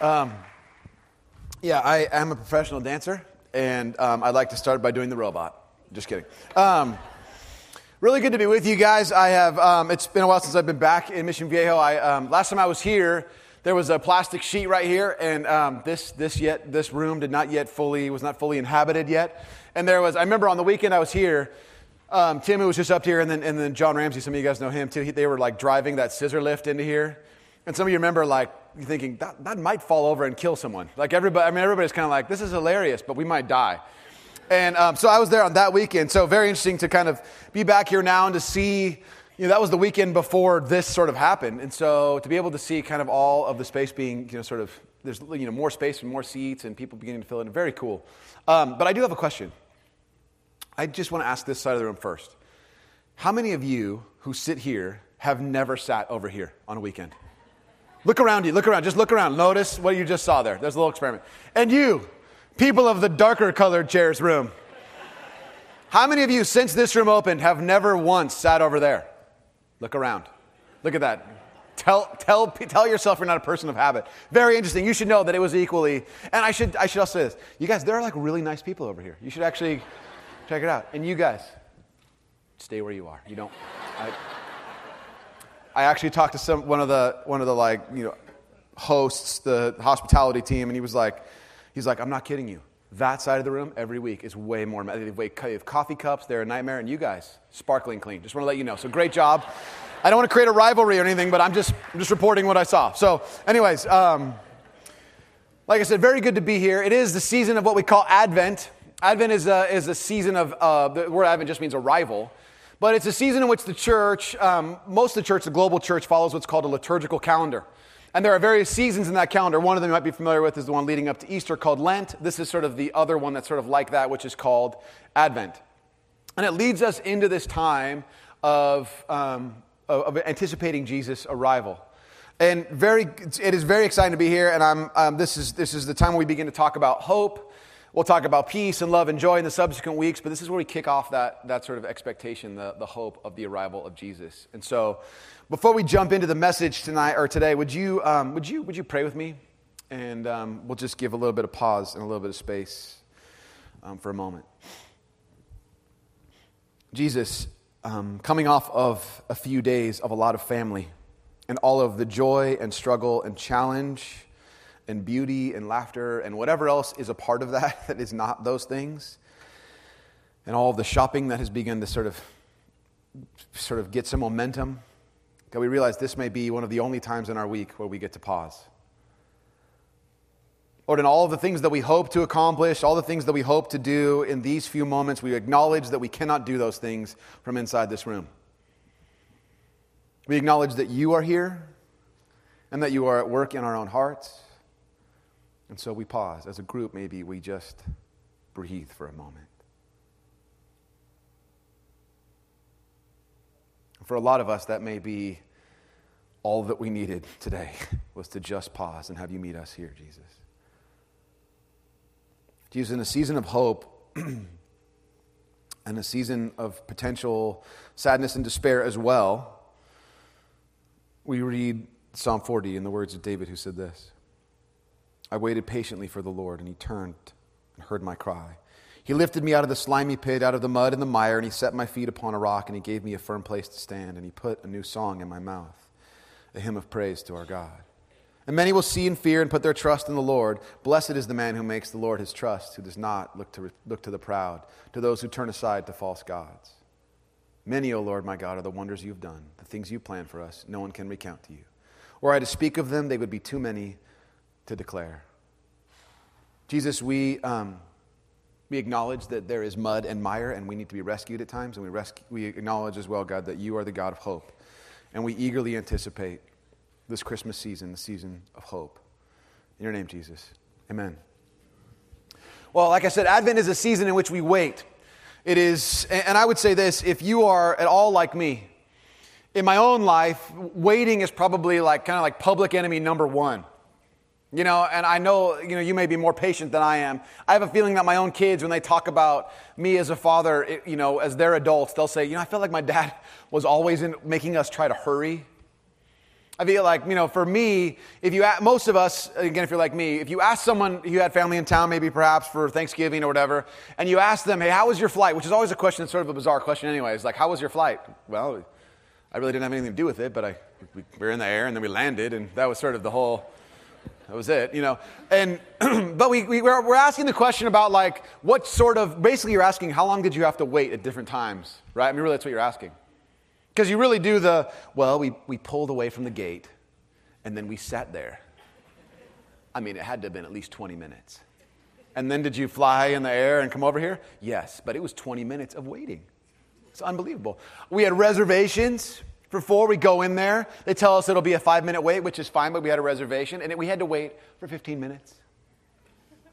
um, yeah, I am a professional dancer, and um, I'd like to start by doing the robot. Just kidding. Um, really good to be with you guys. I have. Um, it's been a while since I've been back in Mission Viejo. I, um, last time I was here, there was a plastic sheet right here, and um, this this yet this room did not yet fully was not fully inhabited yet. And there was. I remember on the weekend I was here. Um, Tim, who was just up here, and then, and then John Ramsey, some of you guys know him too. He, they were like driving that scissor lift into here. And some of you remember like thinking, that, that might fall over and kill someone. Like everybody, I mean, everybody's kind of like, this is hilarious, but we might die. And um, so I was there on that weekend. So very interesting to kind of be back here now and to see, you know, that was the weekend before this sort of happened. And so to be able to see kind of all of the space being, you know, sort of, there's, you know, more space and more seats and people beginning to fill in. Very cool. Um, but I do have a question. I just want to ask this side of the room first. How many of you who sit here have never sat over here on a weekend? Look around you, look around, just look around. Notice what you just saw there. There's a little experiment. And you, people of the darker colored chairs room, how many of you, since this room opened, have never once sat over there? Look around. Look at that. Tell, tell, tell yourself you're not a person of habit. Very interesting. You should know that it was equally. And I should, I should also say this. You guys, there are like really nice people over here. You should actually Check it out. And you guys, stay where you are. You don't. I, I actually talked to some one of the one of the like you know hosts, the hospitality team, and he was like, he's like, I'm not kidding you. That side of the room every week is way more. They have coffee cups. They're a nightmare, and you guys, sparkling clean. Just want to let you know. So great job. I don't want to create a rivalry or anything, but I'm just I'm just reporting what I saw. So, anyways, um, like I said, very good to be here. It is the season of what we call Advent. Advent is a, is a season of, uh, the word Advent just means arrival, but it's a season in which the church, um, most of the church, the global church, follows what's called a liturgical calendar. And there are various seasons in that calendar. One of them you might be familiar with is the one leading up to Easter called Lent. This is sort of the other one that's sort of like that, which is called Advent. And it leads us into this time of, um, of anticipating Jesus' arrival. And very, it is very exciting to be here. And I'm, um, this, is, this is the time we begin to talk about hope We'll talk about peace and love and joy in the subsequent weeks, but this is where we kick off that, that sort of expectation, the, the hope of the arrival of Jesus. And so, before we jump into the message tonight or today, would you, um, would you, would you pray with me? And um, we'll just give a little bit of pause and a little bit of space um, for a moment. Jesus, um, coming off of a few days of a lot of family and all of the joy and struggle and challenge and beauty and laughter and whatever else is a part of that that is not those things and all the shopping that has begun to sort of sort of get some momentum God, we realize this may be one of the only times in our week where we get to pause. Lord, in all of the things that we hope to accomplish, all the things that we hope to do in these few moments, we acknowledge that we cannot do those things from inside this room. We acknowledge that you are here and that you are at work in our own hearts. And so we pause. As a group, maybe we just breathe for a moment. For a lot of us, that may be all that we needed today was to just pause and have you meet us here, Jesus. Jesus, in a season of hope and a season of potential sadness and despair as well, we read Psalm 40 in the words of David who said this I waited patiently for the Lord, and he turned and heard my cry. He lifted me out of the slimy pit, out of the mud and the mire, and he set my feet upon a rock, and he gave me a firm place to stand, and he put a new song in my mouth, a hymn of praise to our God. And many will see and fear and put their trust in the Lord. Blessed is the man who makes the Lord his trust, who does not look to, look to the proud, to those who turn aside to false gods. Many, O Lord my God, are the wonders you've done, the things you plan for us. No one can recount to you. Were I to speak of them, they would be too many to declare. Jesus, we, um, we acknowledge that there is mud and mire and we need to be rescued at times. And we, rescue, we acknowledge as well, God, that you are the God of hope. And we eagerly anticipate this Christmas season, the season of hope. In your name, Jesus. Amen. Well, like I said, Advent is a season in which we wait. It is, and I would say this if you are at all like me, in my own life, waiting is probably like kind of like public enemy number one. You know, and I know, you know, you may be more patient than I am. I have a feeling that my own kids, when they talk about me as a father, you know, as they're adults, they'll say, you know, I feel like my dad was always in, making us try to hurry. I feel like, you know, for me, if you, most of us, again, if you're like me, if you ask someone who had family in town, maybe perhaps for Thanksgiving or whatever, and you ask them, hey, how was your flight? Which is always a question, sort of a bizarre question, anyways. Like, how was your flight? Well, I really didn't have anything to do with it, but I, we were in the air and then we landed, and that was sort of the whole, that was it, you know. And, but we, we, we're, we're asking the question about, like, what sort of, basically, you're asking, how long did you have to wait at different times, right? I mean, really, that's what you're asking. Because you really do the, well, we, we pulled away from the gate and then we sat there. I mean, it had to have been at least 20 minutes. And then did you fly in the air and come over here? Yes, but it was 20 minutes of waiting. It's unbelievable. We had reservations before we go in there. They tell us it'll be a five minute wait, which is fine, but we had a reservation, and we had to wait for 15 minutes.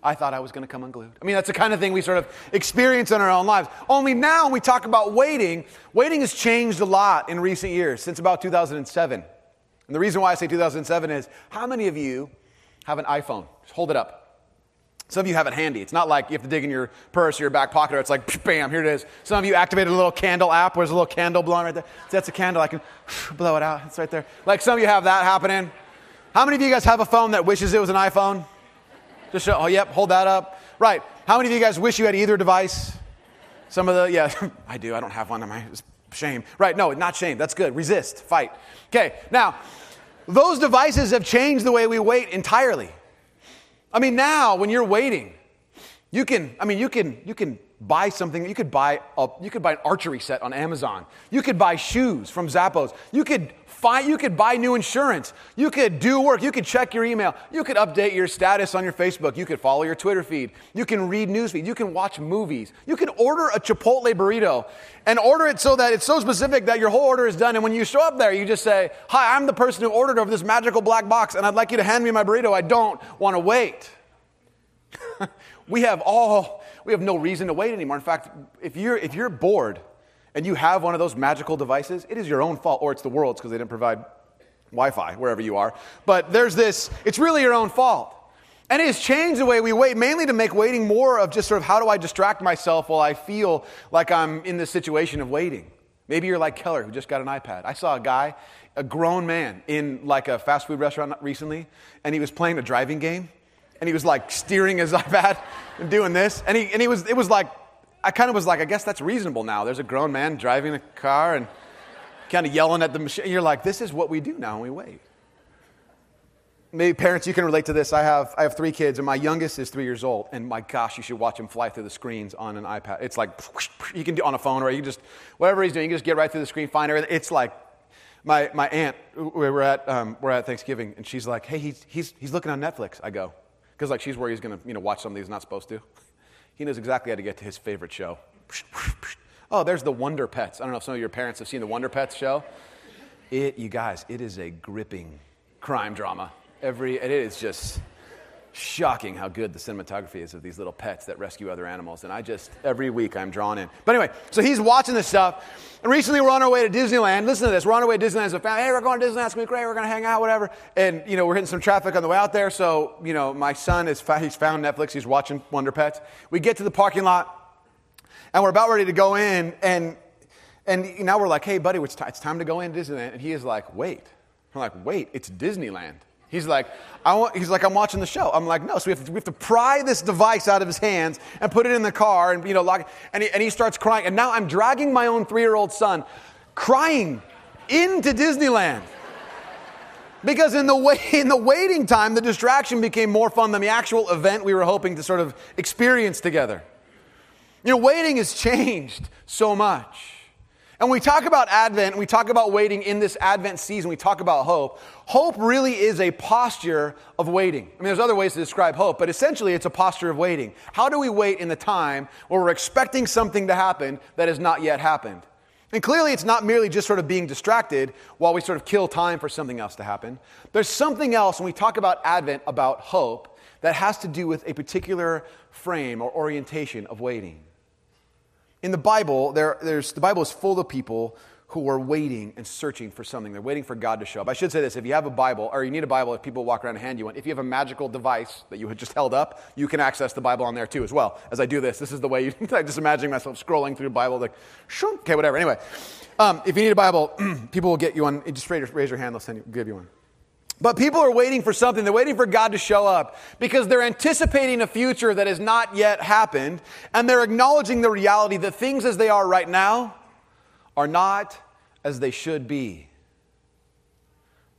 I thought I was going to come unglued. I mean, that's the kind of thing we sort of experience in our own lives. Only now, we talk about waiting, waiting has changed a lot in recent years, since about 2007. And the reason why I say 2007 is how many of you have an iPhone? Just hold it up. Some of you have it handy. It's not like you have to dig in your purse or your back pocket, or it's like, bam, here it is. Some of you activated a little candle app where there's a little candle blowing right there. That's a candle. I can blow it out. It's right there. Like some of you have that happening. How many of you guys have a phone that wishes it was an iPhone? Just show, oh, yep, hold that up. Right. How many of you guys wish you had either device? Some of the, yeah, I do. I don't have one. Am I? Shame. Right. No, not shame. That's good. Resist. Fight. Okay. Now, those devices have changed the way we wait entirely. I mean, now when you're waiting, you can, I mean, you can, you can buy something. You could buy a, you could buy an archery set on Amazon. You could buy shoes from Zappos. You could find, you could buy new insurance. You could do work. You could check your email. You could update your status on your Facebook. You could follow your Twitter feed. You can read news feed. You can watch movies. You can order a Chipotle burrito and order it so that it's so specific that your whole order is done. And when you show up there, you just say, Hi, I'm the person who ordered over this magical black box, and I'd like you to hand me my burrito. I don't want to wait. we have all, we have no reason to wait anymore. In fact, if you're, if you're bored, and you have one of those magical devices, it is your own fault, or it's the world's because they didn't provide Wi Fi wherever you are. But there's this, it's really your own fault. And it has changed the way we wait, mainly to make waiting more of just sort of how do I distract myself while I feel like I'm in this situation of waiting. Maybe you're like Keller, who just got an iPad. I saw a guy, a grown man, in like a fast food restaurant recently, and he was playing a driving game, and he was like steering his iPad and doing this, and he, and he was, it was like I kind of was like, I guess that's reasonable now. There's a grown man driving a car and kind of yelling at the machine. You're like, this is what we do now when we wait. Maybe parents, you can relate to this. I have, I have three kids, and my youngest is three years old. And my gosh, you should watch him fly through the screens on an iPad. It's like, you can do on a phone, or you can just, whatever he's doing, you can just get right through the screen, find everything. It's like, my, my aunt, we were at, um, we're at Thanksgiving, and she's like, hey, he's, he's, he's looking on Netflix. I go, because like she's worried he's going to you know, watch something he's not supposed to. He knows exactly how to get to his favorite show. Oh, there's the Wonder Pets. I don't know if some of your parents have seen the Wonder Pets show. It, you guys, it is a gripping crime drama. Every, it is just shocking how good the cinematography is of these little pets that rescue other animals. And I just, every week, I'm drawn in. But anyway, so he's watching this stuff. And recently, we're on our way to Disneyland. Listen to this. We're on our way to Disneyland as a family. Hey, we're going to Disneyland. It's going to be great. We're going to hang out, whatever. And, you know, we're hitting some traffic on the way out there. So, you know, my son is, he's found Netflix. He's watching Wonder Pets. We get to the parking lot, and we're about ready to go in. And, and now we're like, hey, buddy, it's, time to go in Disneyland. And he is like, wait. I'm like, wait, it's Disneyland. He's like, I want, he's like, I'm watching the show. I'm like, no. So we have, to, we have to pry this device out of his hands and put it in the car and, you know, lock it. And he, and he starts crying. And now I'm dragging my own three year old son crying into Disneyland. Because in the, wait, in the waiting time, the distraction became more fun than the actual event we were hoping to sort of experience together. You know, waiting has changed so much. And when we talk about Advent, we talk about waiting in this Advent season, we talk about hope. Hope really is a posture of waiting. I mean, there's other ways to describe hope, but essentially it's a posture of waiting. How do we wait in the time where we're expecting something to happen that has not yet happened? And clearly, it's not merely just sort of being distracted while we sort of kill time for something else to happen. There's something else when we talk about Advent, about hope, that has to do with a particular frame or orientation of waiting. In the Bible, there, there's, the Bible is full of people who are waiting and searching for something. They're waiting for God to show up. I should say this if you have a Bible, or you need a Bible, if people walk around and hand you one, if you have a magical device that you had just held up, you can access the Bible on there too as well. As I do this, this is the way you, I'm just imagining myself scrolling through the Bible, like, okay, whatever. Anyway, um, if you need a Bible, people will get you one. Just raise your hand, they'll send you, give you one. But people are waiting for something. They're waiting for God to show up because they're anticipating a future that has not yet happened, and they're acknowledging the reality that things as they are right now are not as they should be.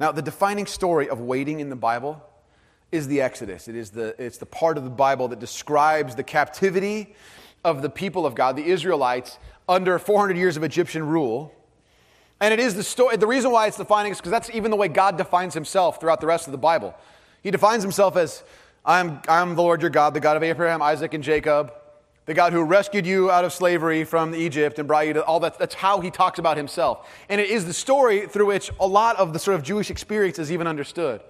Now, the defining story of waiting in the Bible is the Exodus. It is the, it's the part of the Bible that describes the captivity of the people of God, the Israelites, under 400 years of Egyptian rule. And it is the story, the reason why it's defining is because that's even the way God defines himself throughout the rest of the Bible. He defines himself as, I'm, I'm the Lord your God, the God of Abraham, Isaac, and Jacob the God who rescued you out of slavery from Egypt and brought you to all that. That's how he talks about himself. And it is the story through which a lot of the sort of Jewish experience is even understood.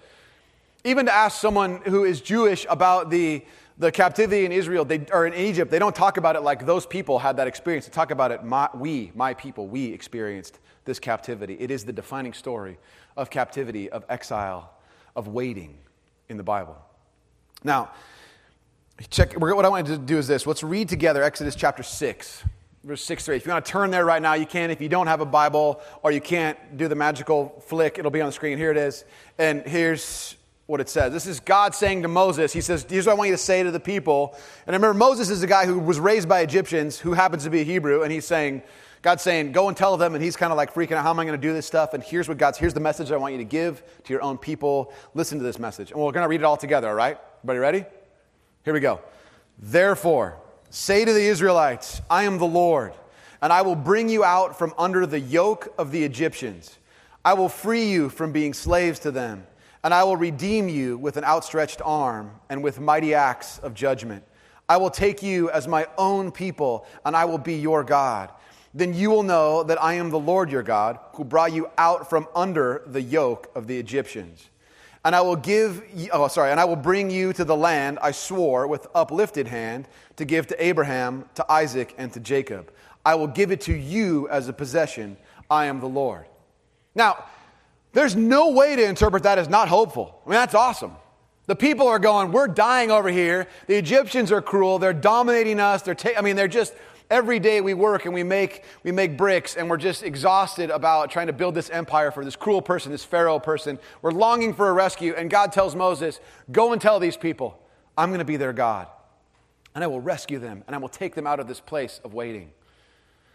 Even to ask someone who is Jewish about the, the captivity in Israel they, or in Egypt, they don't talk about it like those people had that experience. They talk about it, my, we, my people, we experienced this captivity. It is the defining story of captivity, of exile, of waiting in the Bible. Now, Check, what I want to do is this. Let's read together Exodus chapter 6, verse 6 through 8. If you want to turn there right now, you can. If you don't have a Bible or you can't do the magical flick, it'll be on the screen. Here it is. And here's what it says. This is God saying to Moses, He says, Here's what I want you to say to the people. And I remember, Moses is a guy who was raised by Egyptians who happens to be a Hebrew, and he's saying, God's saying, go and tell them, and he's kind of like freaking out, how am I going to do this stuff? And here's what God's, here's the message I want you to give to your own people. Listen to this message. And we're going to read it all together, all right? Everybody ready? Here we go. Therefore, say to the Israelites, I am the Lord, and I will bring you out from under the yoke of the Egyptians. I will free you from being slaves to them, and I will redeem you with an outstretched arm and with mighty acts of judgment. I will take you as my own people, and I will be your God. Then you will know that I am the Lord your God, who brought you out from under the yoke of the Egyptians. And I will give, oh, sorry, and I will bring you to the land I swore with uplifted hand to give to Abraham, to Isaac, and to Jacob. I will give it to you as a possession. I am the Lord. Now, there's no way to interpret that as not hopeful. I mean, that's awesome. The people are going, we're dying over here. The Egyptians are cruel. They're dominating us. They're ta- I mean, they're just every day we work and we make, we make bricks and we're just exhausted about trying to build this empire for this cruel person, this Pharaoh person. We're longing for a rescue. And God tells Moses, Go and tell these people, I'm going to be their God. And I will rescue them and I will take them out of this place of waiting.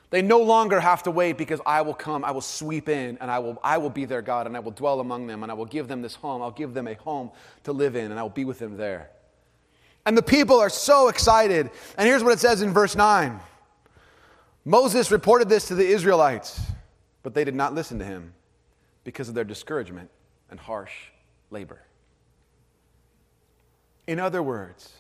They no longer have to wait because I will come, I will sweep in, and I will, I will be their God, and I will dwell among them, and I will give them this home. I'll give them a home to live in, and I will be with them there. And the people are so excited. And here's what it says in verse 9 Moses reported this to the Israelites, but they did not listen to him because of their discouragement and harsh labor. In other words,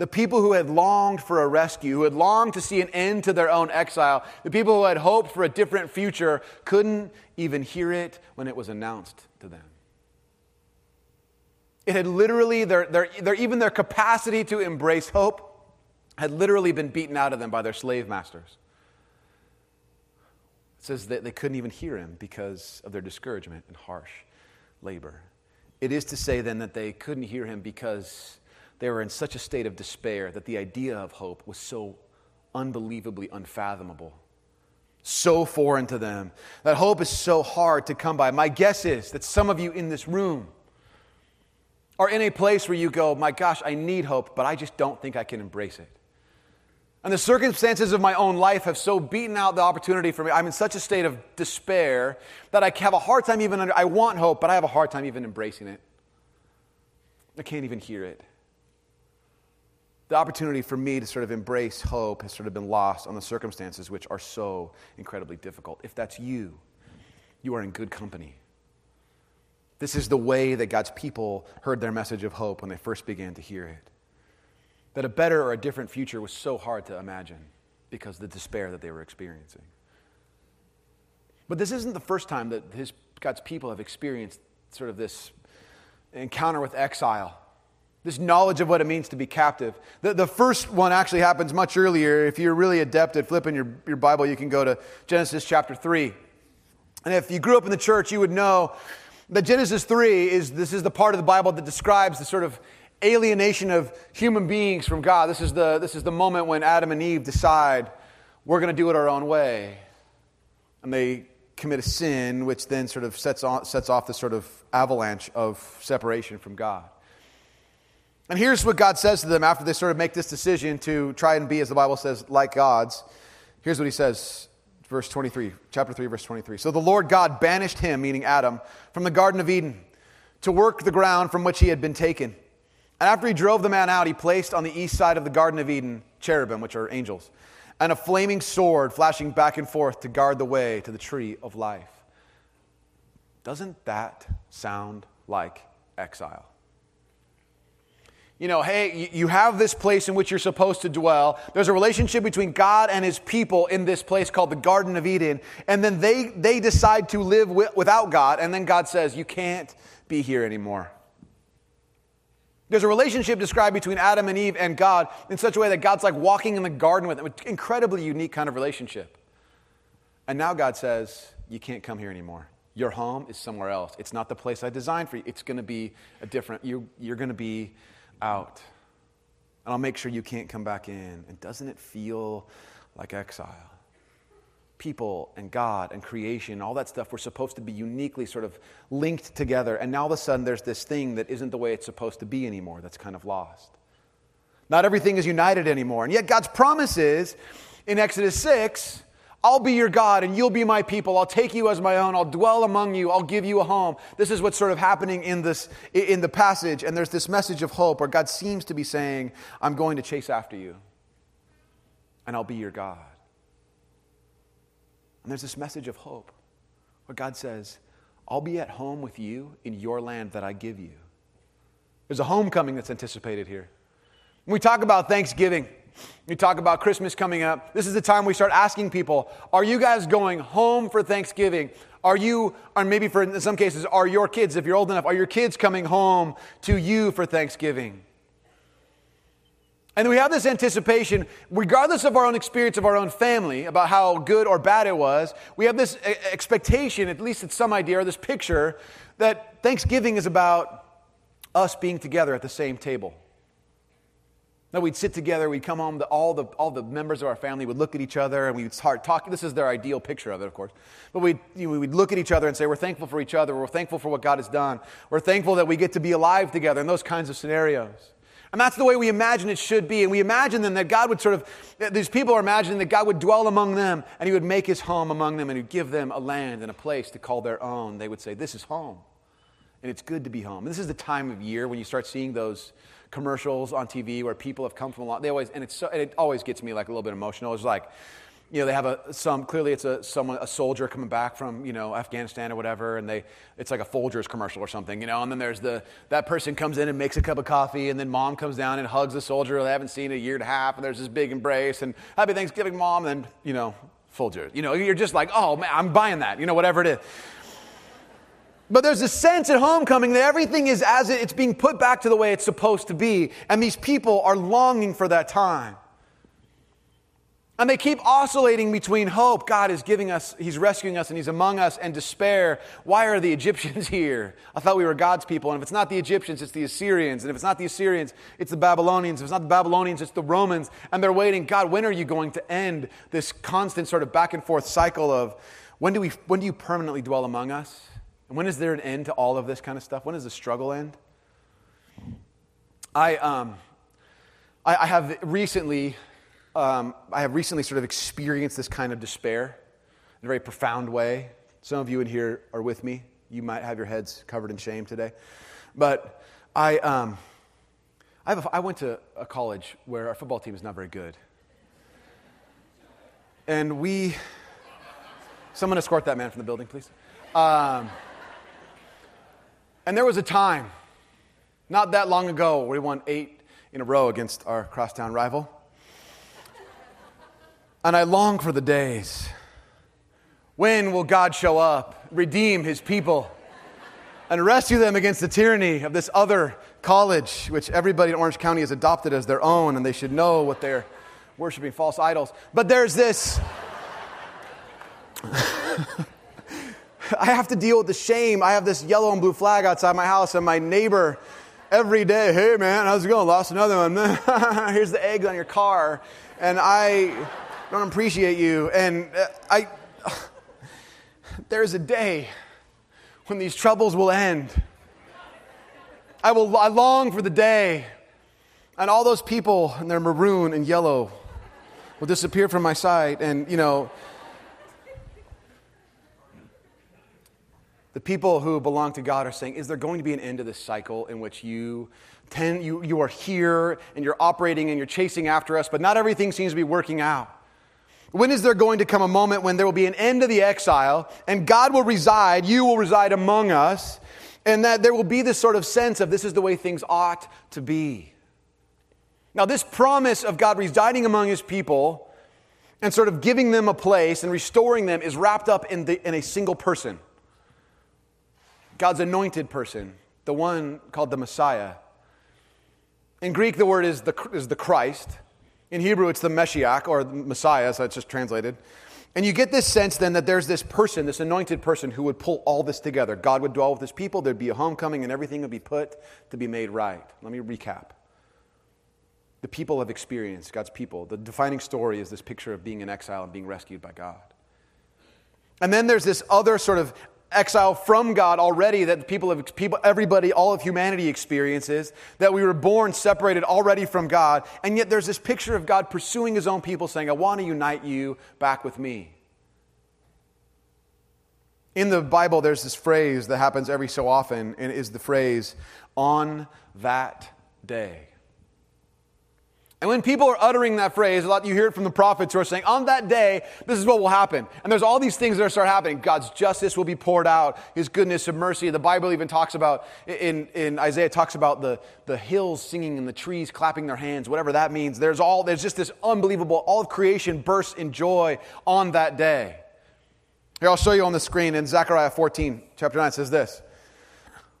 the people who had longed for a rescue, who had longed to see an end to their own exile, the people who had hoped for a different future, couldn't even hear it when it was announced to them. It had literally, their, their, their, even their capacity to embrace hope had literally been beaten out of them by their slave masters. It says that they couldn't even hear him because of their discouragement and harsh labor. It is to say then that they couldn't hear him because they were in such a state of despair that the idea of hope was so unbelievably unfathomable, so foreign to them, that hope is so hard to come by. My guess is that some of you in this room are in a place where you go, My gosh, I need hope, but I just don't think I can embrace it. And the circumstances of my own life have so beaten out the opportunity for me. I'm in such a state of despair that I have a hard time even, under, I want hope, but I have a hard time even embracing it. I can't even hear it. The opportunity for me to sort of embrace hope has sort of been lost on the circumstances which are so incredibly difficult. If that's you, you are in good company. This is the way that God's people heard their message of hope when they first began to hear it that a better or a different future was so hard to imagine because of the despair that they were experiencing. But this isn't the first time that his, God's people have experienced sort of this encounter with exile, this knowledge of what it means to be captive. The, the first one actually happens much earlier. If you're really adept at flipping your, your Bible, you can go to Genesis chapter 3. And if you grew up in the church, you would know that Genesis 3 is this is the part of the Bible that describes the sort of alienation of human beings from God. This is the, this is the moment when Adam and Eve decide we're going to do it our own way. And they commit a sin, which then sort of sets, on, sets off this sort of avalanche of separation from God. And here's what God says to them after they sort of make this decision to try and be, as the Bible says, like gods. Here's what he says verse 23, chapter 3, verse 23. So the Lord God banished him, meaning Adam, from the Garden of Eden to work the ground from which he had been taken. And after he drove the man out, he placed on the east side of the Garden of Eden cherubim, which are angels, and a flaming sword flashing back and forth to guard the way to the tree of life. Doesn't that sound like exile? You know, hey, you have this place in which you're supposed to dwell. There's a relationship between God and his people in this place called the Garden of Eden. And then they, they decide to live without God. And then God says, You can't be here anymore. There's a relationship described between Adam and Eve and God in such a way that God's like walking in the garden with them. An incredibly unique kind of relationship. And now God says, You can't come here anymore. Your home is somewhere else. It's not the place I designed for you. It's going to be a different, you, you're going to be out. And I'll make sure you can't come back in. And doesn't it feel like exile? People and God and creation, all that stuff, we're supposed to be uniquely sort of linked together. And now all of a sudden, there's this thing that isn't the way it's supposed to be anymore that's kind of lost. Not everything is united anymore. And yet, God's promise is in Exodus 6 I'll be your God and you'll be my people. I'll take you as my own. I'll dwell among you. I'll give you a home. This is what's sort of happening in this in the passage and there's this message of hope where God seems to be saying, I'm going to chase after you and I'll be your God. And there's this message of hope where God says, I'll be at home with you in your land that I give you. There's a homecoming that's anticipated here. When we talk about Thanksgiving, you talk about Christmas coming up. This is the time we start asking people, are you guys going home for Thanksgiving? Are you, or maybe for in some cases, are your kids, if you're old enough, are your kids coming home to you for Thanksgiving? And we have this anticipation, regardless of our own experience of our own family, about how good or bad it was, we have this expectation, at least it's some idea, or this picture, that Thanksgiving is about us being together at the same table. That we'd sit together, we'd come home, the, all, the, all the members of our family would look at each other and we'd start talking. This is their ideal picture of it, of course. But we'd, you know, we'd look at each other and say, We're thankful for each other. We're thankful for what God has done. We're thankful that we get to be alive together and those kinds of scenarios. And that's the way we imagine it should be. And we imagine then that God would sort of, these people are imagining that God would dwell among them and He would make His home among them and He'd give them a land and a place to call their own. They would say, This is home. And it's good to be home. And this is the time of year when you start seeing those commercials on TV where people have come from a lot. They always, and, it's so, and it always gets me like a little bit emotional. It's like, you know, they have a some clearly it's a someone a soldier coming back from you know Afghanistan or whatever, and they it's like a Folgers commercial or something, you know. And then there's the that person comes in and makes a cup of coffee, and then mom comes down and hugs the soldier they haven't seen in a year and a half, and there's this big embrace and Happy Thanksgiving, mom, and you know Folgers. You know, you're just like, oh man, I'm buying that, you know, whatever it is. But there's a sense at homecoming that everything is as it's being put back to the way it's supposed to be. And these people are longing for that time. And they keep oscillating between hope, God is giving us, He's rescuing us, and He's among us, and despair. Why are the Egyptians here? I thought we were God's people. And if it's not the Egyptians, it's the Assyrians. And if it's not the Assyrians, it's the Babylonians. If it's not the Babylonians, it's the Romans. And they're waiting, God, when are you going to end this constant sort of back and forth cycle of when do, we, when do you permanently dwell among us? And when is there an end to all of this kind of stuff? When does the struggle end? I, um, I, I have recently, um, I have recently sort of experienced this kind of despair in a very profound way. Some of you in here are with me. You might have your heads covered in shame today. But I, um, I, a, I went to a college where our football team is not very good. And we, someone escort that man from the building, please. Um, and there was a time, not that long ago, where we won eight in a row against our crosstown rival. And I long for the days. When will God show up, redeem his people, and rescue them against the tyranny of this other college, which everybody in Orange County has adopted as their own, and they should know what they're worshiping false idols. But there's this. I have to deal with the shame. I have this yellow and blue flag outside my house, and my neighbor every day, hey man, how's it going? Lost another one. Here's the eggs on your car. And I don't appreciate you. And uh, I, there's a day when these troubles will end. I will, I long for the day and all those people in their maroon and yellow will disappear from my sight. And, you know, The people who belong to God are saying, Is there going to be an end to this cycle in which you tend, you, you are here and you're operating and you're chasing after us, but not everything seems to be working out? When is there going to come a moment when there will be an end to the exile and God will reside, you will reside among us, and that there will be this sort of sense of this is the way things ought to be? Now, this promise of God residing among his people and sort of giving them a place and restoring them is wrapped up in, the, in a single person. God's anointed person, the one called the Messiah. In Greek, the word is the, is the Christ. In Hebrew, it's the Meshiach or the Messiah, so it's just translated. And you get this sense then that there's this person, this anointed person, who would pull all this together. God would dwell with his people, there'd be a homecoming, and everything would be put to be made right. Let me recap. The people have experienced, God's people. The defining story is this picture of being in exile and being rescued by God. And then there's this other sort of exile from God already that people have people everybody all of humanity experiences that we were born separated already from God and yet there's this picture of God pursuing his own people saying I want to unite you back with me. In the Bible there's this phrase that happens every so often and is the phrase on that day. And when people are uttering that phrase, a lot you hear it from the prophets who are saying, on that day, this is what will happen. And there's all these things that are start happening. God's justice will be poured out, his goodness and mercy. The Bible even talks about, in, in Isaiah, talks about the, the hills singing and the trees clapping their hands, whatever that means. There's all, there's just this unbelievable, all of creation bursts in joy on that day. Here, I'll show you on the screen in Zechariah 14, chapter 9, says this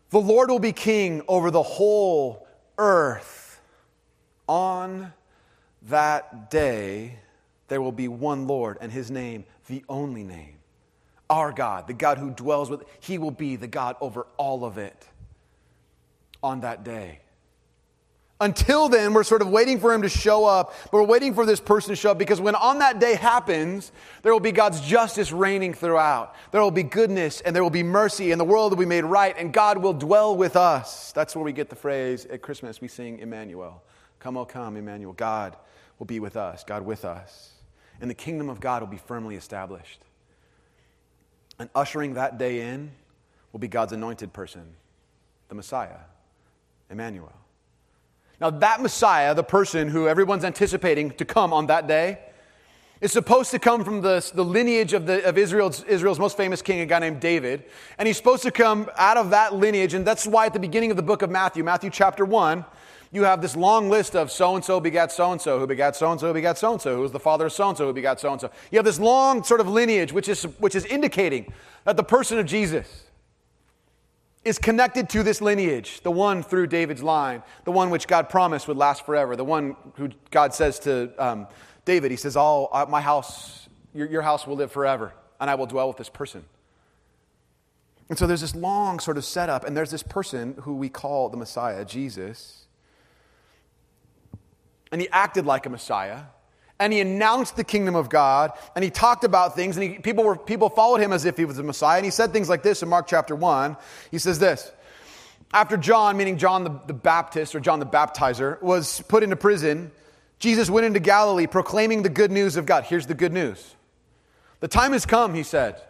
The Lord will be king over the whole earth on that day, there will be one Lord, and his name, the only name. Our God, the God who dwells with, he will be the God over all of it on that day. Until then, we're sort of waiting for him to show up, but we're waiting for this person to show up because when on that day happens, there will be God's justice reigning throughout. There will be goodness and there will be mercy, and the world will be made right, and God will dwell with us. That's where we get the phrase at Christmas we sing Emmanuel. Come, O come, Emmanuel. God will be with us, God with us. And the kingdom of God will be firmly established. And ushering that day in will be God's anointed person, the Messiah, Emmanuel. Now, that Messiah, the person who everyone's anticipating to come on that day, is supposed to come from the, the lineage of, the, of Israel's, Israel's most famous king, a guy named David. And he's supposed to come out of that lineage. And that's why at the beginning of the book of Matthew, Matthew chapter 1, you have this long list of so and so begat so and so, who begat so and so, who begat so and so, who was the father of so and so, who begat so and so. You have this long sort of lineage, which is, which is indicating that the person of Jesus is connected to this lineage, the one through David's line, the one which God promised would last forever, the one who God says to um, David, He says, All my house, your, your house will live forever, and I will dwell with this person. And so there's this long sort of setup, and there's this person who we call the Messiah, Jesus and he acted like a Messiah. And he announced the kingdom of God, and he talked about things, and he, people, were, people followed him as if he was a Messiah. And he said things like this in Mark chapter 1. He says this After John, meaning John the, the Baptist or John the Baptizer, was put into prison, Jesus went into Galilee proclaiming the good news of God. Here's the good news The time has come, he said.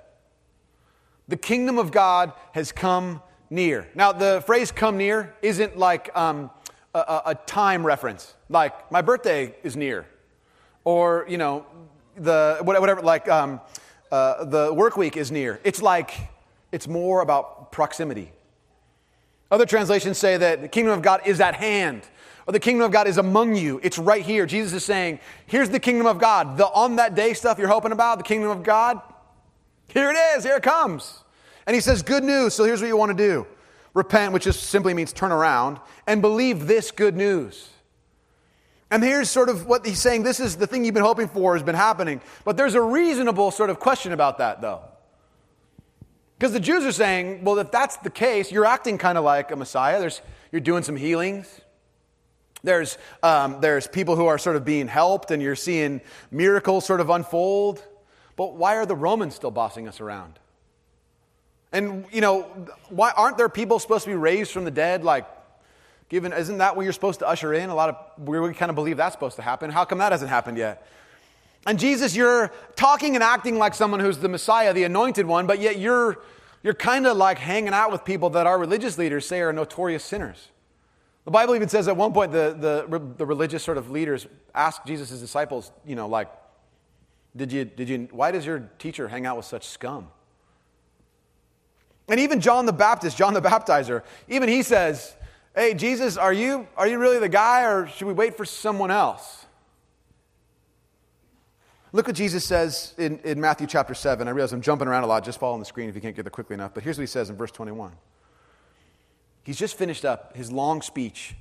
The kingdom of God has come near. Now, the phrase come near isn't like, um, a, a time reference, like my birthday is near, or, you know, the, whatever, like um, uh, the work week is near. It's like, it's more about proximity. Other translations say that the kingdom of God is at hand, or the kingdom of God is among you. It's right here. Jesus is saying, here's the kingdom of God. The on that day stuff you're hoping about, the kingdom of God, here it is, here it comes. And he says, good news, so here's what you want to do repent, which just simply means turn around, and believe this good news. And here's sort of what he's saying this is the thing you've been hoping for has been happening. But there's a reasonable sort of question about that, though. Because the Jews are saying, well, if that's the case, you're acting kind of like a Messiah. There's, you're doing some healings. There's, um, there's people who are sort of being helped, and you're seeing miracles sort of unfold. But why are the Romans still bossing us around? And, you know, why aren't there people supposed to be raised from the dead? Like, given, isn't that what you're supposed to usher in? A lot of, we kind of believe that's supposed to happen. How come that hasn't happened yet? And Jesus, you're talking and acting like someone who's the Messiah, the anointed one, but yet you're, you're kind of like hanging out with people that our religious leaders say are notorious sinners. The Bible even says at one point the, the, the religious sort of leaders asked Jesus' disciples, you know, like, did you, did you, why does your teacher hang out with such scum? And even John the Baptist, John the Baptizer, even he says, Hey, Jesus, are you, are you really the guy or should we wait for someone else? Look what Jesus says in, in Matthew chapter 7. I realize I'm jumping around a lot. Just follow on the screen if you can't get there quickly enough. But here's what he says in verse 21. He's just finished up his long speech.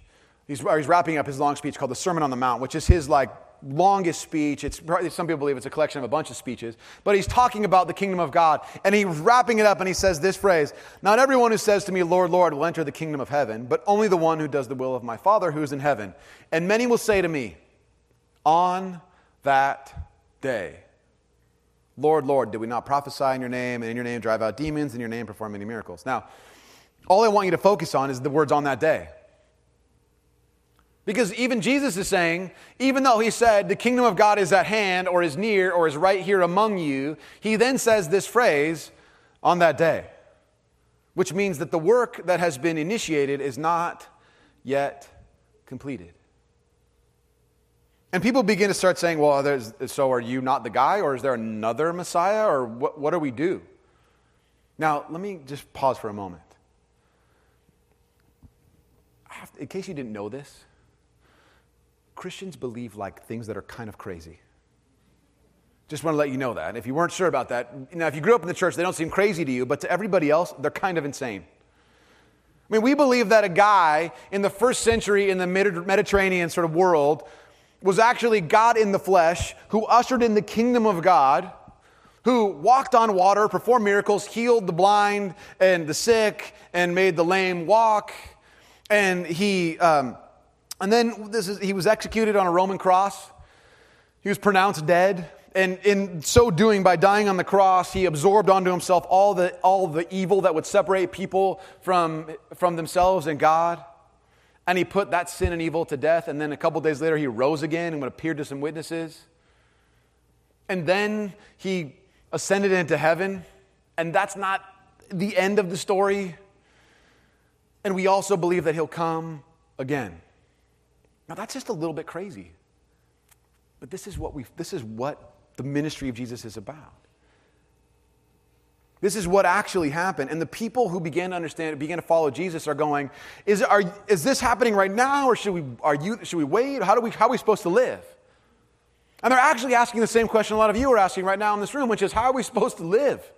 He's, he's wrapping up his long speech called the Sermon on the Mount, which is his like longest speech. It's probably, some people believe it's a collection of a bunch of speeches, but he's talking about the kingdom of God, and he's wrapping it up, and he says this phrase: "Not everyone who says to me, Lord, Lord, will enter the kingdom of heaven, but only the one who does the will of my Father who is in heaven. And many will say to me, on that day." Lord, Lord, did we not prophesy in your name, and in your name drive out demons, in your name perform many miracles? Now, all I want you to focus on is the words on that day. Because even Jesus is saying, even though he said the kingdom of God is at hand or is near or is right here among you, he then says this phrase on that day, which means that the work that has been initiated is not yet completed. And people begin to start saying, well, so are you not the guy, or is there another Messiah, or what, what do we do? Now, let me just pause for a moment. In case you didn't know this, Christians believe like things that are kind of crazy. Just want to let you know that. If you weren't sure about that, now if you grew up in the church, they don't seem crazy to you, but to everybody else, they're kind of insane. I mean, we believe that a guy in the first century in the Mediterranean sort of world was actually God in the flesh who ushered in the kingdom of God, who walked on water, performed miracles, healed the blind and the sick, and made the lame walk. And he. Um, and then this is, he was executed on a Roman cross. He was pronounced dead. And in so doing, by dying on the cross, he absorbed onto himself all the, all the evil that would separate people from, from themselves and God. And he put that sin and evil to death. And then a couple days later, he rose again and appeared to some witnesses. And then he ascended into heaven. And that's not the end of the story. And we also believe that he'll come again. Now, that's just a little bit crazy. But this is what, we this is what the ministry of Jesus is about. This is what actually happened. And the people who began to understand began to follow Jesus, are going, is, are, is this happening right now, or should we, are you, should we wait? How, do we, how are we supposed to live? And they're actually asking the same question a lot of you are asking right now in this room, which is, how are we supposed to live?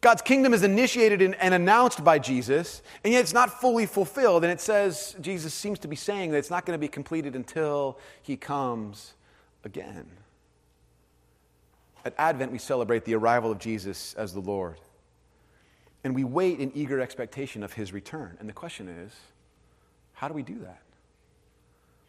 God's kingdom is initiated and announced by Jesus, and yet it's not fully fulfilled. And it says, Jesus seems to be saying that it's not going to be completed until he comes again. At Advent, we celebrate the arrival of Jesus as the Lord. And we wait in eager expectation of his return. And the question is, how do we do that?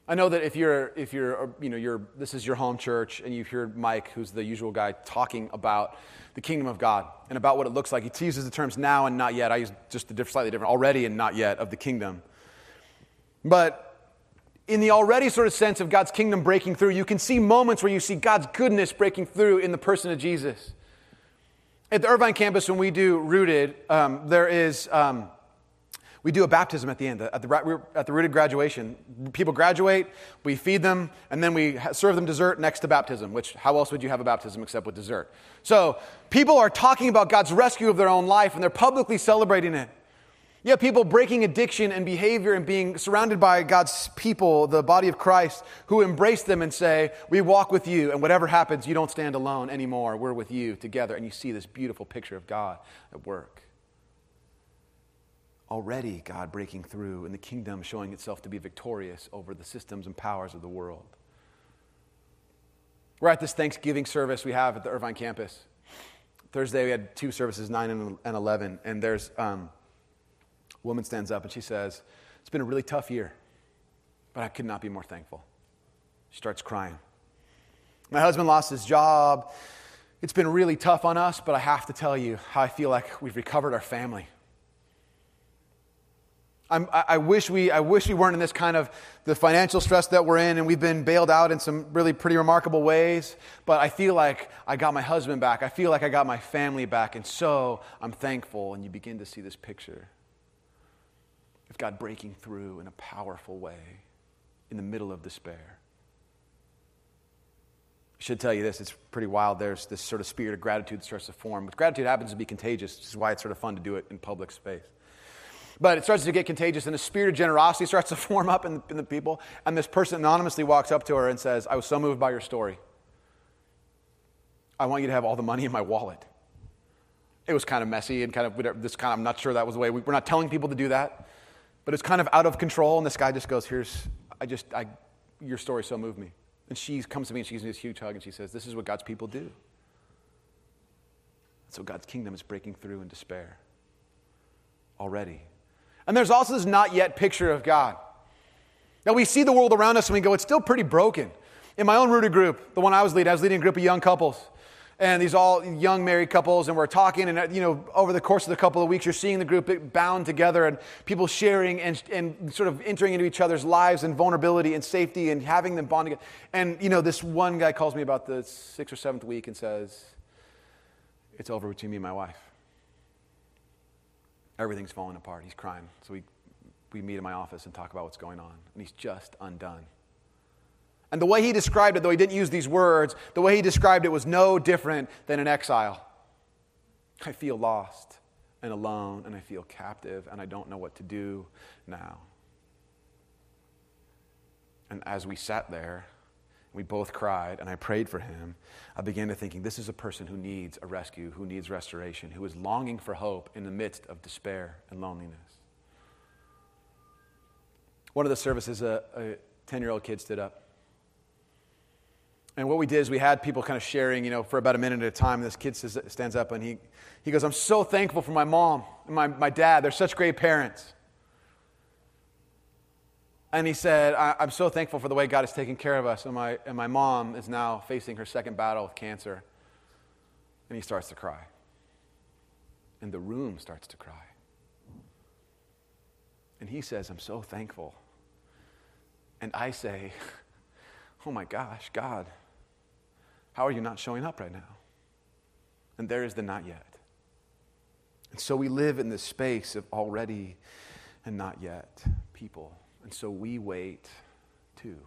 I know that if you're, if you're, you know, you're, this is your home church and you've heard Mike, who's the usual guy, talking about the kingdom of God and about what it looks like. He uses the terms now and not yet. I use just the slightly different, already and not yet of the kingdom. But in the already sort of sense of God's kingdom breaking through, you can see moments where you see God's goodness breaking through in the person of Jesus. At the Irvine campus, when we do Rooted, um, there is. Um, we do a baptism at the end, at the, at the rooted graduation. People graduate, we feed them, and then we serve them dessert next to baptism, which how else would you have a baptism except with dessert? So people are talking about God's rescue of their own life, and they're publicly celebrating it. You have people breaking addiction and behavior and being surrounded by God's people, the body of Christ, who embrace them and say, We walk with you, and whatever happens, you don't stand alone anymore. We're with you together. And you see this beautiful picture of God at work already God breaking through and the kingdom showing itself to be victorious over the systems and powers of the world. We're at this Thanksgiving service we have at the Irvine campus. Thursday we had two services, 9 and 11, and there's um, a woman stands up and she says, It's been a really tough year, but I could not be more thankful. She starts crying. My husband lost his job. It's been really tough on us, but I have to tell you how I feel like we've recovered our family. I'm, i wish we, I wish we weren't in this kind of the financial stress that we're in, and we've been bailed out in some really pretty remarkable ways. But I feel like I got my husband back. I feel like I got my family back, and so I'm thankful. And you begin to see this picture of God breaking through in a powerful way in the middle of despair. I should tell you this, it's pretty wild. There's this sort of spirit of gratitude that starts to form. But gratitude happens to be contagious, which is why it's sort of fun to do it in public space. But it starts to get contagious, and a spirit of generosity starts to form up in the, in the people. And this person anonymously walks up to her and says, I was so moved by your story. I want you to have all the money in my wallet. It was kind of messy and kind of this kind of, I'm not sure that was the way. We, we're not telling people to do that, but it's kind of out of control. And this guy just goes, Here's, I just, I, your story so moved me. And she comes to me and she gives me this huge hug and she says, This is what God's people do. So God's kingdom is breaking through in despair already. And there's also this not yet picture of God. Now we see the world around us and we go, it's still pretty broken. In my own rooted group, the one I was leading, I was leading a group of young couples. And these all young married couples, and we're talking, and uh, you know, over the course of the couple of weeks, you're seeing the group bound together and people sharing and, and sort of entering into each other's lives and vulnerability and safety and having them bond together. And you know, this one guy calls me about the sixth or seventh week and says, It's over between me and my wife. Everything's falling apart. He's crying. So we, we meet in my office and talk about what's going on. And he's just undone. And the way he described it, though he didn't use these words, the way he described it was no different than an exile. I feel lost and alone, and I feel captive, and I don't know what to do now. And as we sat there, we both cried, and I prayed for him. I began to thinking, this is a person who needs a rescue, who needs restoration, who is longing for hope in the midst of despair and loneliness. One of the services, a 10 year old kid stood up and what we did is we had people kind of sharing, you know, for about a minute at a time. This kid stands up and he, he goes, I'm so thankful for my mom and my, my dad. They're such great parents. And he said, I'm so thankful for the way God has taken care of us. And my, and my mom is now facing her second battle with cancer. And he starts to cry. And the room starts to cry. And he says, I'm so thankful. And I say, Oh my gosh, God, how are you not showing up right now? And there is the not yet. And so we live in this space of already and not yet people. And so we wait too.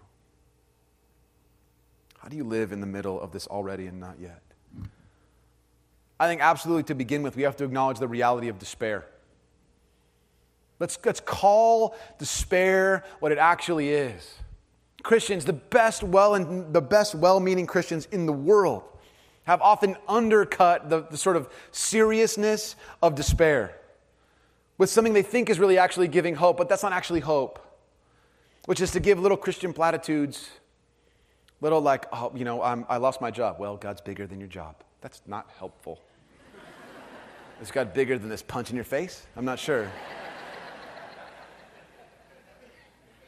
How do you live in the middle of this already and not yet? I think absolutely to begin with, we have to acknowledge the reality of despair. Let's, let's call despair what it actually is. Christians, the best well and the best well-meaning Christians in the world, have often undercut the, the sort of seriousness of despair with something they think is really actually giving hope, but that's not actually hope, which is to give little Christian platitudes, little like, oh, you know, I'm, I lost my job. Well, God's bigger than your job. That's not helpful. is God bigger than this punch in your face? I'm not sure.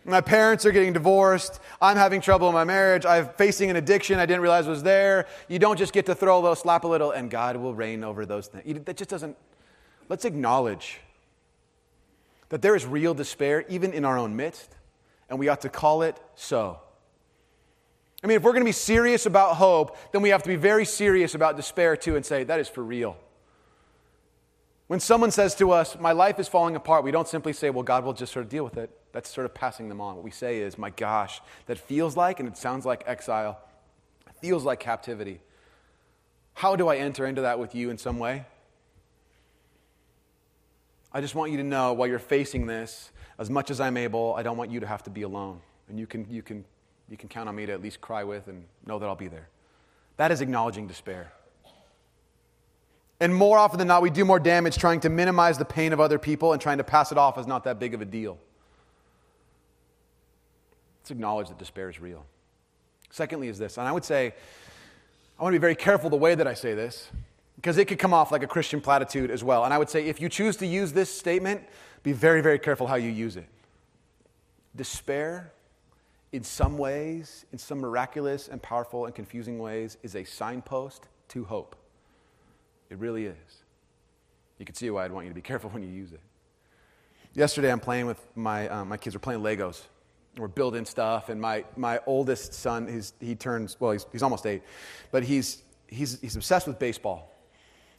My parents are getting divorced. I'm having trouble in my marriage. I'm facing an addiction I didn't realize was there. You don't just get to throw a little, slap a little, and God will reign over those things. That just doesn't. Let's acknowledge that there is real despair, even in our own midst, and we ought to call it so. I mean, if we're going to be serious about hope, then we have to be very serious about despair too and say, that is for real. When someone says to us, My life is falling apart, we don't simply say, Well, God will just sort of deal with it. That's sort of passing them on. What we say is, My gosh, that feels like, and it sounds like exile, it feels like captivity. How do I enter into that with you in some way? I just want you to know while you're facing this, as much as I'm able, I don't want you to have to be alone. And you can, you can, you can count on me to at least cry with and know that I'll be there. That is acknowledging despair. And more often than not, we do more damage trying to minimize the pain of other people and trying to pass it off as not that big of a deal. Let's acknowledge that despair is real. Secondly, is this, and I would say, I want to be very careful the way that I say this, because it could come off like a Christian platitude as well. And I would say if you choose to use this statement, be very, very careful how you use it. Despair, in some ways, in some miraculous and powerful and confusing ways, is a signpost to hope. It really is. You can see why I'd want you to be careful when you use it. Yesterday, I'm playing with my, um, my kids. We're playing Legos. We're building stuff, and my, my oldest son, he's, he turns, well, he's, he's almost eight, but he's, he's, he's obsessed with baseball.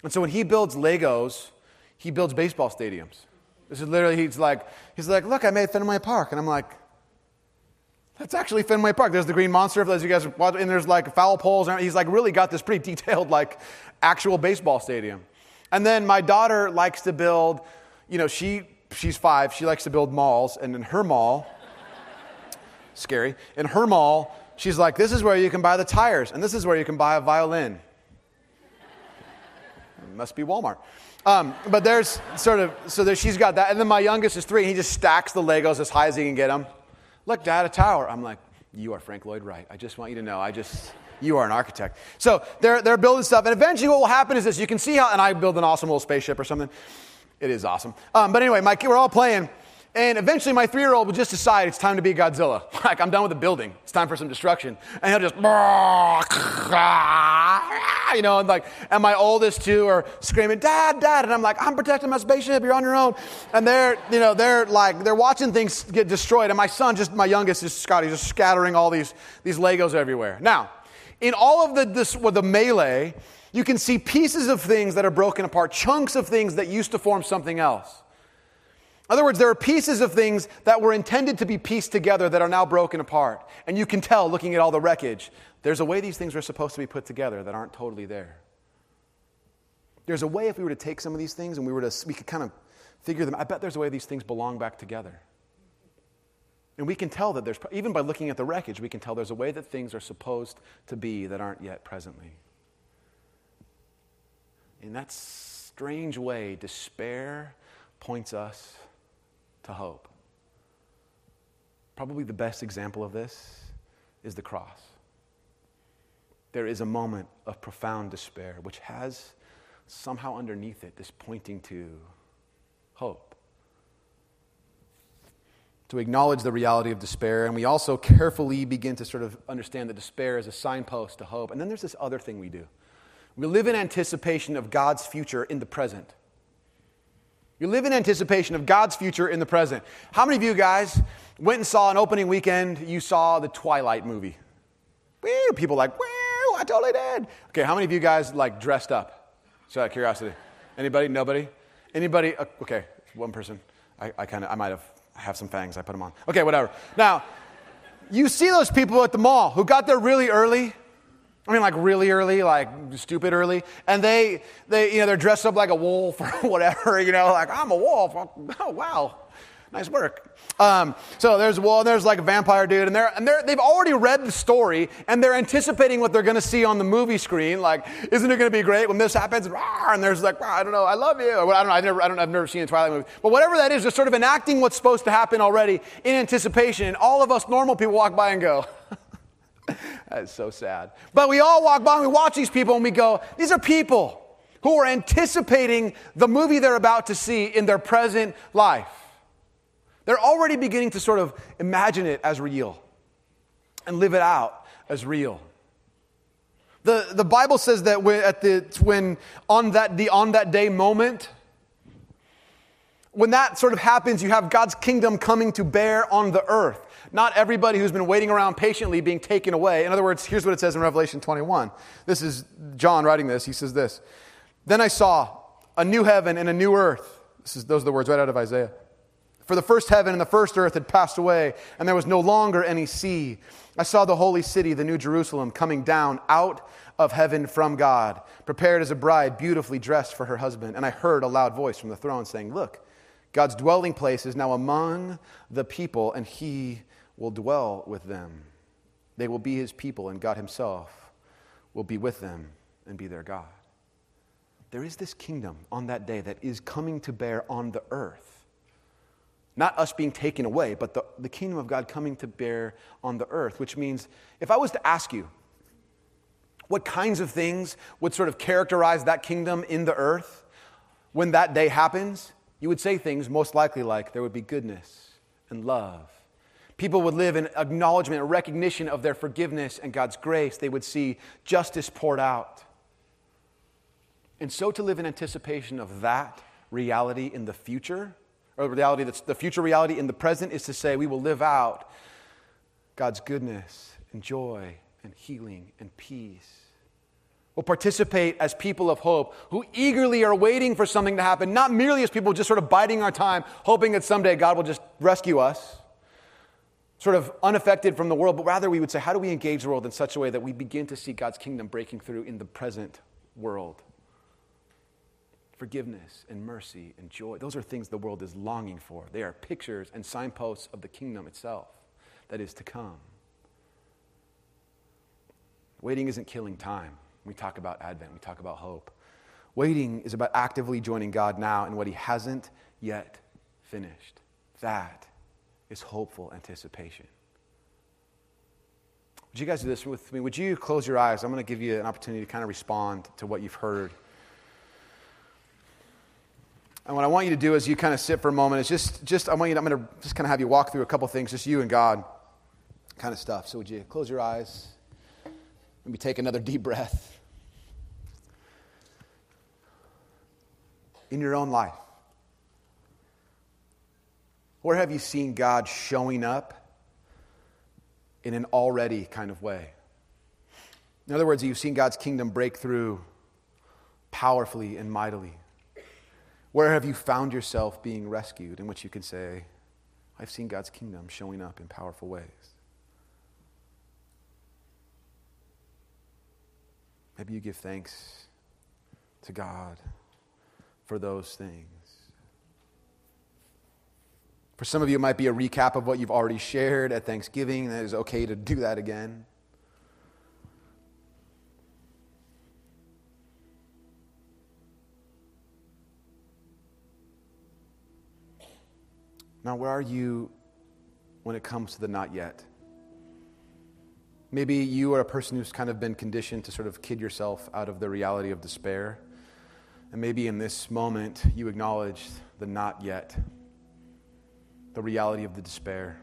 And so when he builds Legos, he builds baseball stadiums. This is literally, he's like, he's like, look, I made Fenway Park. And I'm like, that's actually Fenway Park. There's the green monster, as you guys watch, and there's like foul poles. And he's like really got this pretty detailed, like actual baseball stadium. And then my daughter likes to build, you know, she, she's five, she likes to build malls. And in her mall, scary, in her mall, she's like, this is where you can buy the tires, and this is where you can buy a violin. It must be Walmart. Um, but there's sort of, so there, she's got that. And then my youngest is three, and he just stacks the Legos as high as he can get them. Look, Dad, a tower. I'm like, you are Frank Lloyd Wright. I just want you to know, I just, you are an architect. So they're, they're building stuff. And eventually what will happen is this you can see how, and I build an awesome little spaceship or something. It is awesome. Um, but anyway, my, we're all playing. And eventually, my three year old will just decide it's time to be Godzilla. Like, I'm done with the building. It's time for some destruction. And he'll just, you know, and like, and my oldest two are screaming, Dad, Dad. And I'm like, I'm protecting my spaceship. You're on your own. And they're, you know, they're like, they're watching things get destroyed. And my son, just my youngest, is Scotty, just scattering all these, these Legos everywhere. Now, in all of the, this, well, the melee, you can see pieces of things that are broken apart, chunks of things that used to form something else. In other words, there are pieces of things that were intended to be pieced together that are now broken apart. And you can tell looking at all the wreckage, there's a way these things were supposed to be put together that aren't totally there. There's a way if we were to take some of these things and we were to, we could kind of figure them, I bet there's a way these things belong back together. And we can tell that there's, even by looking at the wreckage, we can tell there's a way that things are supposed to be that aren't yet presently. In that strange way, despair points us to hope. Probably the best example of this is the cross. There is a moment of profound despair, which has somehow underneath it this pointing to hope. To acknowledge the reality of despair, and we also carefully begin to sort of understand that despair is a signpost to hope. And then there's this other thing we do we live in anticipation of God's future in the present. You live in anticipation of God's future in the present. How many of you guys went and saw an opening weekend? You saw the Twilight movie. Woo, people like, woo, I totally did. Okay, how many of you guys like dressed up? Just out of curiosity. Anybody? Nobody? Anybody? Uh, okay, one person. I, I kind of, I might have have some fangs. I put them on. Okay, whatever. Now, you see those people at the mall who got there really early I mean, like really early, like stupid early, and they, they, you know, they're dressed up like a wolf or whatever, you know, like I'm a wolf. Oh wow, nice work. Um, so there's a well, there's like a vampire dude, and they're and they're they've already read the story, and they're anticipating what they're going to see on the movie screen. Like, isn't it going to be great when this happens? And there's like, I don't know, I love you. I don't know, I never, I don't, I've never seen a Twilight movie, but whatever that is, they're sort of enacting what's supposed to happen already in anticipation, and all of us normal people walk by and go. that is so sad. But we all walk by and we watch these people and we go, these are people who are anticipating the movie they're about to see in their present life. They're already beginning to sort of imagine it as real and live it out as real. The, the Bible says that when, at the, when on that, the on that day moment, when that sort of happens, you have God's kingdom coming to bear on the earth not everybody who's been waiting around patiently being taken away. In other words, here's what it says in Revelation 21. This is John writing this. He says this Then I saw a new heaven and a new earth. This is, those are the words right out of Isaiah. For the first heaven and the first earth had passed away, and there was no longer any sea. I saw the holy city, the new Jerusalem, coming down out of heaven from God, prepared as a bride, beautifully dressed for her husband. And I heard a loud voice from the throne saying, Look, God's dwelling place is now among the people, and he will dwell with them. They will be his people, and God himself will be with them and be their God. There is this kingdom on that day that is coming to bear on the earth. Not us being taken away, but the, the kingdom of God coming to bear on the earth, which means if I was to ask you, what kinds of things would sort of characterize that kingdom in the earth when that day happens, you would say things most likely like there would be goodness and love. People would live in acknowledgement and recognition of their forgiveness and God's grace. They would see justice poured out. And so to live in anticipation of that reality in the future, or the reality that's the future reality in the present, is to say we will live out God's goodness and joy and healing and peace. We'll participate as people of hope who eagerly are waiting for something to happen, not merely as people just sort of biding our time, hoping that someday God will just rescue us, sort of unaffected from the world, but rather we would say, how do we engage the world in such a way that we begin to see God's kingdom breaking through in the present world? Forgiveness and mercy and joy, those are things the world is longing for. They are pictures and signposts of the kingdom itself that is to come. Waiting isn't killing time. We talk about Advent, we talk about hope. Waiting is about actively joining God now in what He hasn't yet finished. That is hopeful anticipation. Would you guys do this with me? Would you close your eyes? I'm going to give you an opportunity to kind of respond to what you've heard. And what I want you to do is you kind of sit for a moment. It's just, just I want you. To, I'm going to just kind of have you walk through a couple things, just you and God, kind of stuff. So would you close your eyes? Maybe take another deep breath. In your own life, where have you seen God showing up in an already kind of way? In other words, you've seen God's kingdom break through powerfully and mightily. Where have you found yourself being rescued in which you can say, I've seen God's kingdom showing up in powerful ways? Maybe you give thanks to God for those things. For some of you, it might be a recap of what you've already shared at Thanksgiving, and it is okay to do that again. Now, where are you when it comes to the not yet? Maybe you are a person who's kind of been conditioned to sort of kid yourself out of the reality of despair. And maybe in this moment, you acknowledge the not yet, the reality of the despair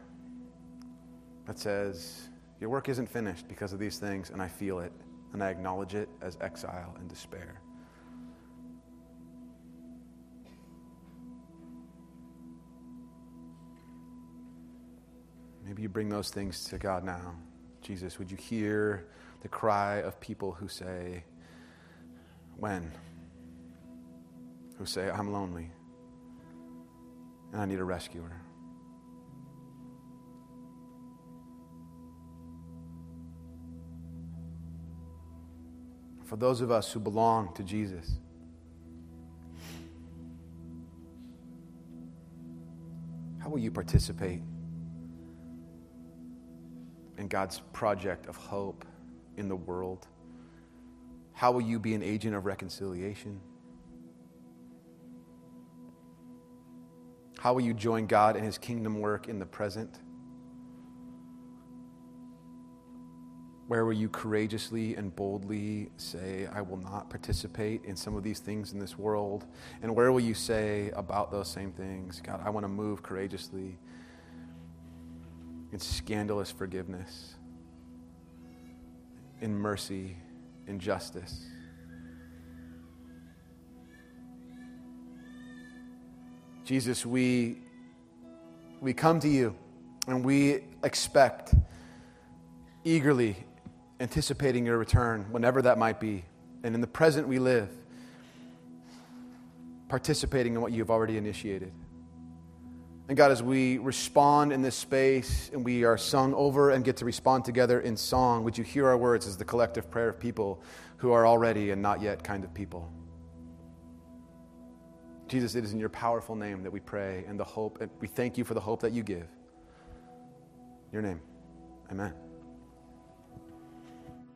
that says, Your work isn't finished because of these things, and I feel it, and I acknowledge it as exile and despair. Maybe you bring those things to God now. Jesus, would you hear the cry of people who say, When? Who say, I'm lonely and I need a rescuer. For those of us who belong to Jesus, how will you participate in God's project of hope in the world? How will you be an agent of reconciliation? How will you join God in his kingdom work in the present? Where will you courageously and boldly say, I will not participate in some of these things in this world? And where will you say about those same things, God, I want to move courageously in scandalous forgiveness, in mercy, in justice. Jesus, we, we come to you and we expect, eagerly anticipating your return, whenever that might be. And in the present we live, participating in what you've already initiated. And God, as we respond in this space and we are sung over and get to respond together in song, would you hear our words as the collective prayer of people who are already and not yet kind of people? Jesus, it is in your powerful name that we pray and the hope, and we thank you for the hope that you give. Your name. Amen.